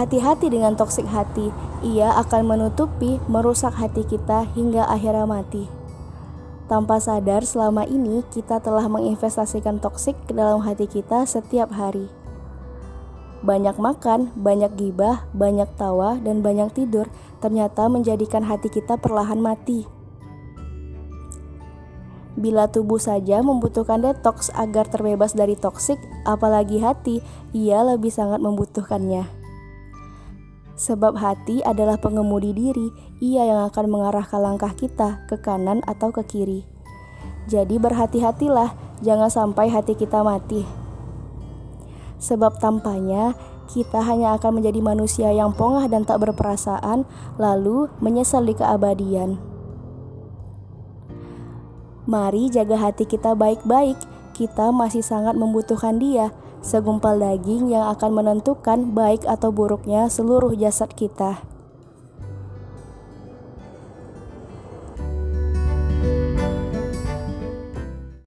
Hati-hati dengan toksik hati, ia akan menutupi, merusak hati kita hingga akhirnya mati. Tanpa sadar, selama ini kita telah menginvestasikan toksik ke dalam hati kita setiap hari. Banyak makan, banyak gibah, banyak tawa, dan banyak tidur ternyata menjadikan hati kita perlahan mati. Bila tubuh saja membutuhkan detox agar terbebas dari toksik, apalagi hati, ia lebih sangat membutuhkannya. Sebab hati adalah pengemudi diri, ia yang akan mengarahkan langkah kita ke kanan atau ke kiri. Jadi berhati-hatilah, jangan sampai hati kita mati. Sebab tampaknya kita hanya akan menjadi manusia yang pongah dan tak berperasaan, lalu menyesal di keabadian. Mari jaga hati kita baik-baik, kita masih sangat membutuhkan dia segumpal daging yang akan menentukan baik atau buruknya seluruh jasad kita.